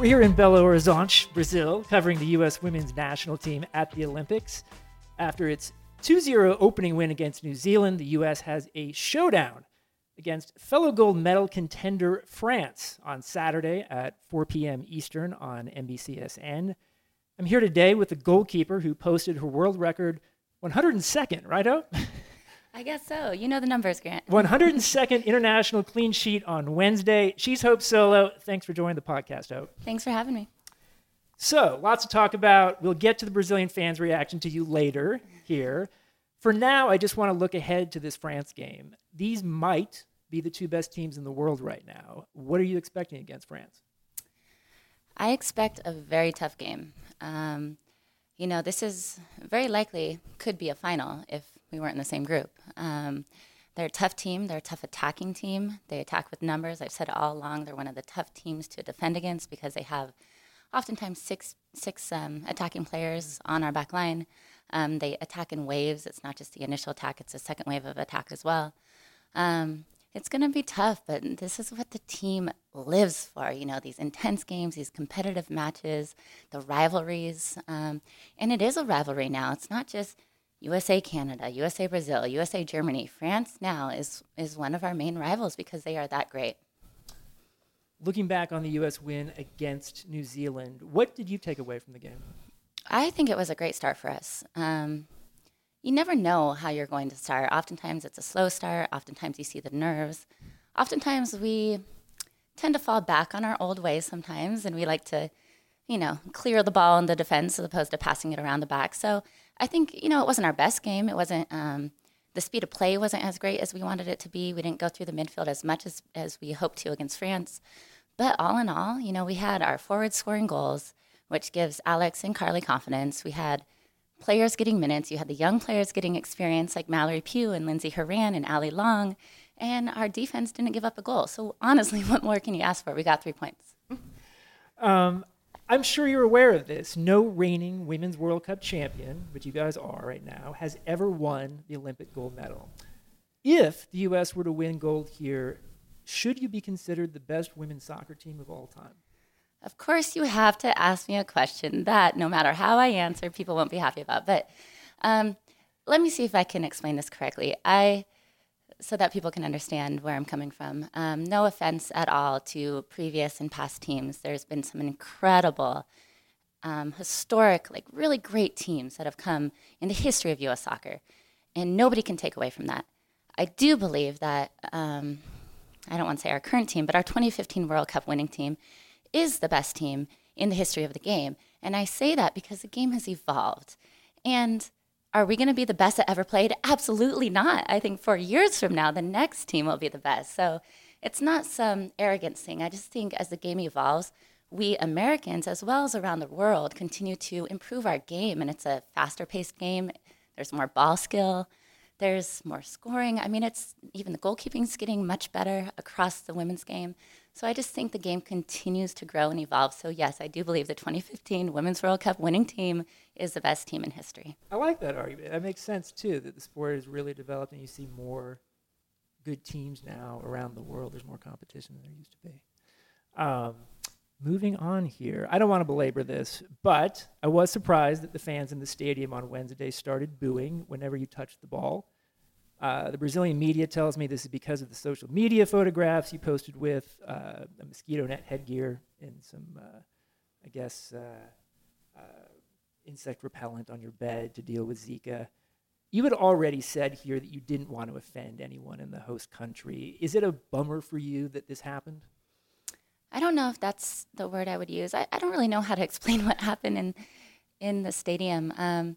We're here in Belo Horizonte, Brazil, covering the U.S. women's national team at the Olympics. After its 2 0 opening win against New Zealand, the U.S. has a showdown against fellow gold medal contender France on Saturday at 4 p.m. Eastern on NBCSN. I'm here today with the goalkeeper who posted her world record 102nd, right, O? I guess so. You know the numbers, Grant. 102nd international clean sheet on Wednesday. She's Hope Solo. Thanks for joining the podcast, Hope. Thanks for having me. So, lots to talk about. We'll get to the Brazilian fans' reaction to you later here. For now, I just want to look ahead to this France game. These might be the two best teams in the world right now. What are you expecting against France? I expect a very tough game. Um, you know, this is very likely could be a final if we weren't in the same group. Um, they're a tough team. They're a tough attacking team. They attack with numbers. I've said all along. They're one of the tough teams to defend against because they have oftentimes six six um, attacking players on our back line. Um, they attack in waves. It's not just the initial attack; it's a second wave of attack as well. Um, it's going to be tough, but this is what the team lives for. You know, these intense games, these competitive matches, the rivalries, um, and it is a rivalry now. It's not just USA Canada, USA Brazil, USA Germany. France now is is one of our main rivals because they are that great. Looking back on the US win against New Zealand, what did you take away from the game? I think it was a great start for us. Um, you never know how you're going to start. Oftentimes it's a slow start, oftentimes you see the nerves. Oftentimes we tend to fall back on our old ways sometimes and we like to, you know, clear the ball in the defense as opposed to passing it around the back. So I think, you know, it wasn't our best game. It wasn't, um, the speed of play wasn't as great as we wanted it to be. We didn't go through the midfield as much as, as we hoped to against France. But all in all, you know, we had our forward scoring goals, which gives Alex and Carli confidence. We had players getting minutes. You had the young players getting experience like Mallory Pugh and Lindsey Horan and Allie Long. And our defense didn't give up a goal. So honestly, what more can you ask for? We got three points. Um, I'm sure you're aware of this. No reigning Women's World Cup champion, which you guys are right now, has ever won the Olympic gold medal. If the U.S. were to win gold here, should you be considered the best women's soccer team of all time? Of course, you have to ask me a question that no matter how I answer, people won't be happy about. But um, let me see if I can explain this correctly. I so that people can understand where I'm coming from. Um, no offense at all to previous and past teams. There's been some incredible, um, historic, like really great teams that have come in the history of U.S. soccer, and nobody can take away from that. I do believe that, um, I don't want to say our current team, but our 2015 World Cup winning team is the best team in the history of the game. And I say that because the game has evolved. And are we going to be the best that ever played? Absolutely not. I think four years from now, the next team will be the best. So it's not some arrogance thing. I just think as the game evolves, we Americans, as well as around the world, continue to improve our game. And it's a faster paced game. There's more ball skill. There's more scoring. I mean, it's even the goalkeeping is getting much better across the women's game. So I just think the game continues to grow and evolve. So yes, I do believe the 2015 Women's World Cup winning team is the best team in history. I like that argument. That makes sense too. That the sport is really developed, and you see more good teams now around the world. There's more competition than there used to be. Um, moving on here, I don't want to belabor this, but I was surprised that the fans in the stadium on Wednesday started booing whenever you touched the ball. Uh, the Brazilian media tells me this is because of the social media photographs you posted with uh, a mosquito net headgear and some, uh, I guess, uh, uh, insect repellent on your bed to deal with Zika. You had already said here that you didn't want to offend anyone in the host country. Is it a bummer for you that this happened? I don't know if that's the word I would use. I, I don't really know how to explain what happened in in the stadium. Um,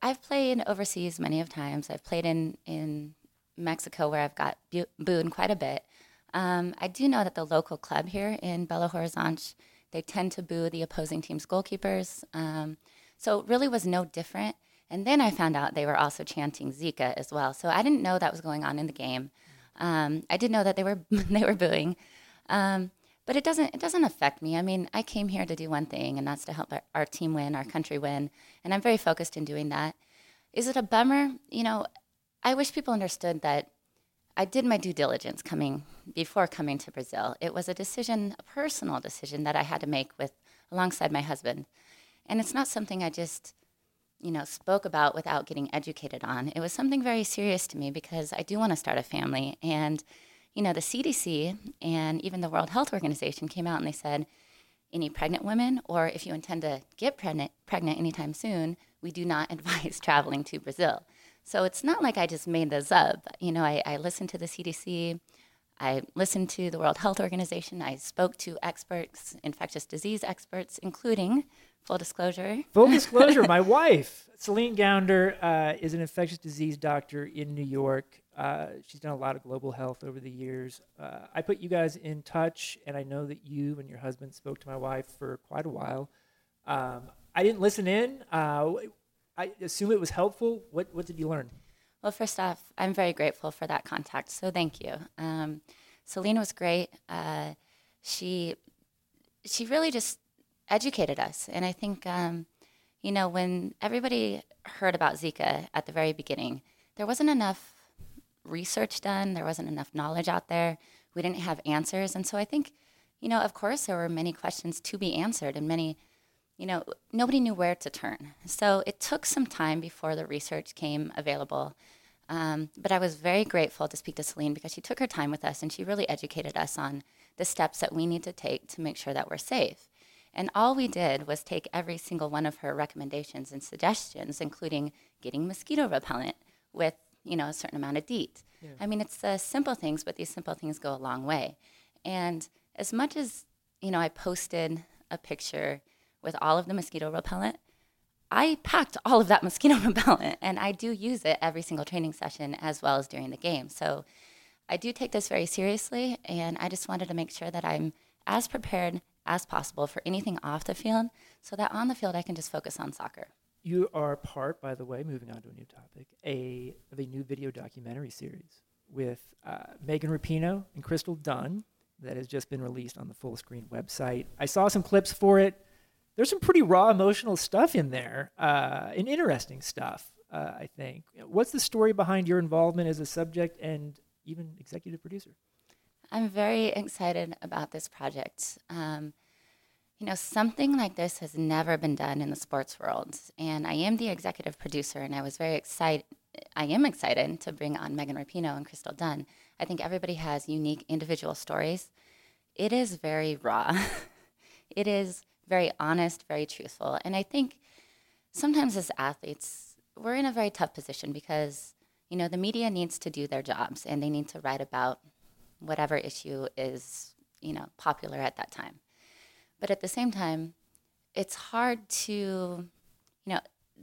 I've played overseas many of times. I've played in in Mexico where I've got booed quite a bit. Um, I do know that the local club here in Belo Horizonte they tend to boo the opposing team's goalkeepers. Um, so it really was no different. And then I found out they were also chanting Zika as well. So I didn't know that was going on in the game. Um, I did know that they were they were booing. Um, but it doesn't it doesn't affect me. I mean, I came here to do one thing, and that's to help our, our team win, our country win, and I'm very focused in doing that. Is it a bummer? You know, I wish people understood that I did my due diligence coming before coming to Brazil. It was a decision, a personal decision that I had to make with alongside my husband. And it's not something I just, you know, spoke about without getting educated on. It was something very serious to me because I do want to start a family. And, you know, the CDC and even the World Health Organization came out and they said, any pregnant women, or if you intend to get pregnant, pregnant anytime soon, we do not advise traveling to Brazil. So it's not like I just made this up. You know, I, I listened to the CDC, I listened to the World Health Organization, I spoke to experts, infectious disease experts, including full disclosure. Full disclosure, my wife, Celine Gounder, uh, is an infectious disease doctor in New York. Uh, she's done a lot of global health over the years. Uh, I put you guys in touch, and I know that you and your husband spoke to my wife for quite a while. Um, I didn't listen in. Uh, I assume it was helpful. What what did you learn? Well, first off, I'm very grateful for that contact. So thank you. Um, was great. Uh, she she really just educated us, and I think um, you know when everybody heard about Zika at the very beginning, there wasn't enough research done. There wasn't enough knowledge out there. We didn't have answers, and so I think you know, of course, there were many questions to be answered and many you know, nobody knew where to turn. So it took some time before the research came available. Um, but I was very grateful to speak to Celine because she took her time with us and she really educated us on the steps that we need to take to make sure that we're safe. And all we did was take every single one of her recommendations and suggestions, including getting mosquito repellent with, you know, a certain amount of DEET. Yeah. I mean, it's the simple things, but these simple things go a long way. And as much as, you know, I posted a picture with all of the mosquito repellent. I packed all of that mosquito repellent and I do use it every single training session as well as during the game. So I do take this very seriously and I just wanted to make sure that I'm as prepared as possible for anything off the field so that on the field I can just focus on soccer. You are part, by the way, moving on to a new topic, a, of a new video documentary series with uh, Megan Rapinoe and Crystal Dunn that has just been released on the Fullscreen website. I saw some clips for it there's some pretty raw emotional stuff in there uh, and interesting stuff. Uh, I think. What's the story behind your involvement as a subject and even executive producer? I'm very excited about this project. Um, you know, something like this has never been done in the sports world, and I am the executive producer, and I was very excited. I am excited to bring on Megan Rapinoe and Crystal Dunn. I think everybody has unique individual stories. It is very raw. it is very honest, very truthful. And I think sometimes as athletes, we're in a very tough position because, you know, the media needs to do their jobs and they need to write about whatever issue is, you know, popular at that time. But at the same time, it's hard to, you know,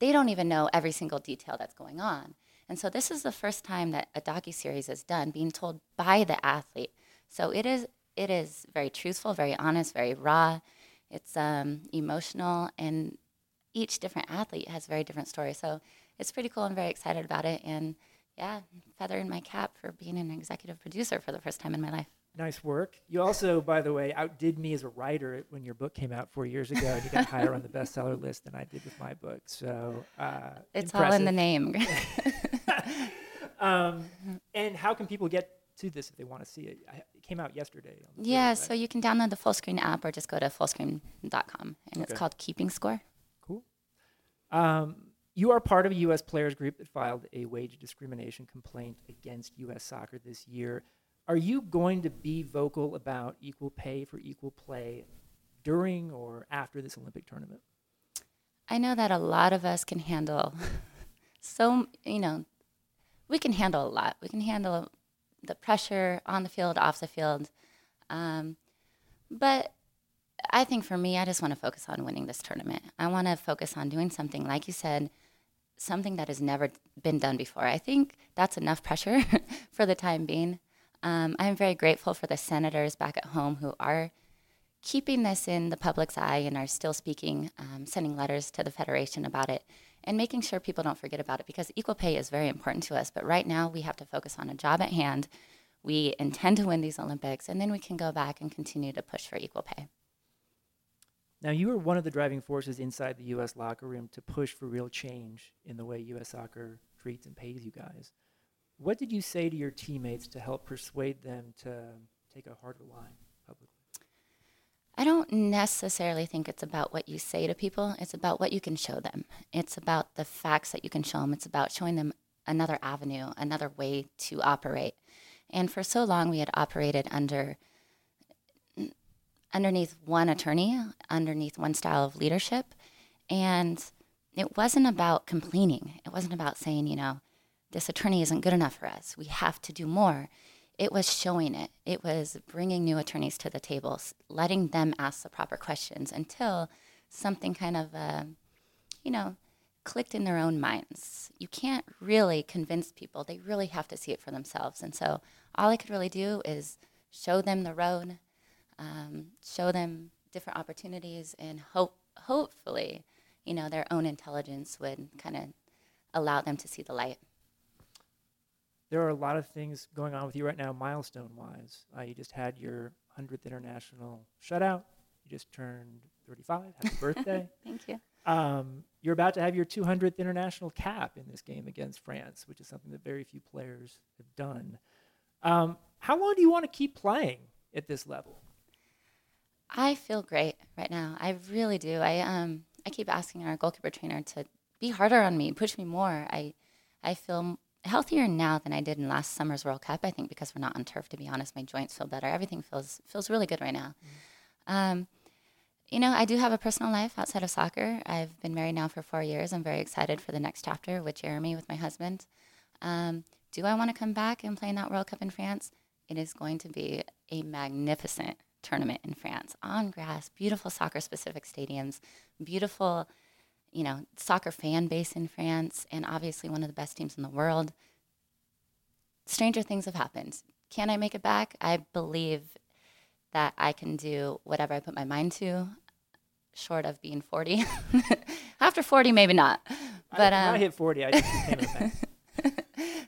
they don't even know every single detail that's going on. And so this is the first time that a docu series is done, being told by the athlete. So it is it is very truthful, very honest, very raw it's um, emotional, and each different athlete has a very different story. So it's pretty cool. I'm very excited about it, and yeah, feather in my cap for being an executive producer for the first time in my life. Nice work. You also, by the way, outdid me as a writer when your book came out four years ago, and you got higher on the bestseller list than I did with my book. So uh, it's impressive. all in the name. um, and how can people get to this if they want to see it. It came out yesterday. Yeah, so you can download the Fullscreen app or just go to fullscreen.com, and okay. it's called Keeping Score. Cool. Um, you are part of a U.S. players group that filed a wage discrimination complaint against U.S. soccer this year. Are you going to be vocal about equal pay for equal play during or after this Olympic tournament? I know that a lot of us can handle so, you know, we can handle a lot. We can handle the pressure on the field, off the field. Um, but I think for me, I just want to focus on winning this tournament. I want to focus on doing something, like you said, something that has never been done before. I think that's enough pressure for the time being. Um, I'm very grateful for the senators back at home who are keeping this in the public's eye and are still speaking, um, sending letters to the Federation about it and making sure people don't forget about it because equal pay is very important to us. But right now, we have to focus on a job at hand. We intend to win these Olympics, and then we can go back and continue to push for equal pay. Now, you were one of the driving forces inside the U.S. locker room to push for real change in the way U.S. soccer treats and pays you guys. What did you say to your teammates to help persuade them to take a harder line publicly? I don't necessarily think it's about what you say to people. It's about what you can show them. It's about the facts that you can show them. It's about showing them another avenue, another way to operate. And for so long, we had operated under underneath one attorney, underneath one style of leadership, and it wasn't about complaining. It wasn't about saying, you know, this attorney isn't good enough for us. We have to do more. It was showing it. It was bringing new attorneys to the table, letting them ask the proper questions until something kind of, uh, you know, clicked in their own minds. You can't really convince people. They really have to see it for themselves. And so all I could really do is show them the road, um, show them different opportunities, and hope, hopefully, you know, their own intelligence would kind of allow them to see the light. There are a lot of things going on with you right now, milestone wise. Uh, you just had your 100th international shutout. You just turned 35. Happy birthday. Thank you. Um, you're about to have your 200th international cap in this game against France, which is something that very few players have done. Um, how long do you want to keep playing at this level? I feel great right now. I really do. I um I keep asking our goalkeeper trainer to be harder on me, push me more. I I feel healthier now than I did in last summer's World Cup. I think because we're not on turf. To be honest, my joints feel better. Everything feels feels really good right now. Mm. Um, you know, I do have a personal life outside of soccer. I've been married now for four years. I'm very excited for the next chapter with Jerramy, with my husband. Um, do I want to come back and play in that World Cup in France? It is going to be a magnificent tournament in France on grass, beautiful soccer specific stadiums, beautiful, you know, soccer fan base in France, and obviously one of the best teams in the world. Stranger things have happened. Can I make it back? I believe that I can do whatever I put my mind to, short of being 40. After 40, maybe not. But I, um, I hit 40, I just became a mess.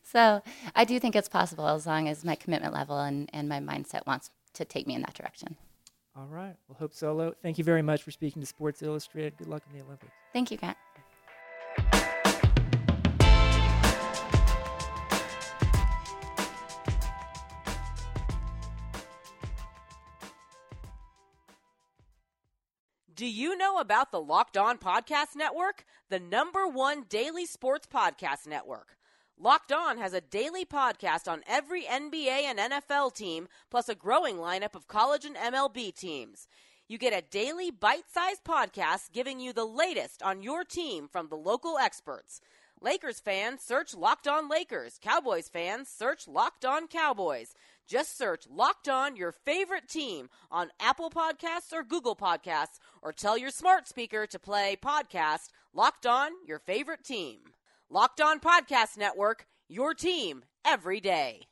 so I do think it's possible as long as my commitment level and, and my mindset wants to take me in that direction. All right. Well, Hope Solo, thank you very much for speaking to Sports Illustrated. Good luck in the Olympics. Thank you, Grant. Do you know about the Locked On Podcast Network? The number one daily sports podcast network. Locked On has a daily podcast on every NBA and NFL team, plus a growing lineup of college and MLB teams. You get a daily bite sized podcast giving you the latest on your team from the local experts. Lakers fans, search Locked On Lakers. Cowboys fans, search Locked On Cowboys. Just search Locked On Your Favorite Team on Apple Podcasts or Google Podcasts, or tell your smart speaker to play podcast Locked On Your Favorite Team. Locked On Podcast Network, your team every day.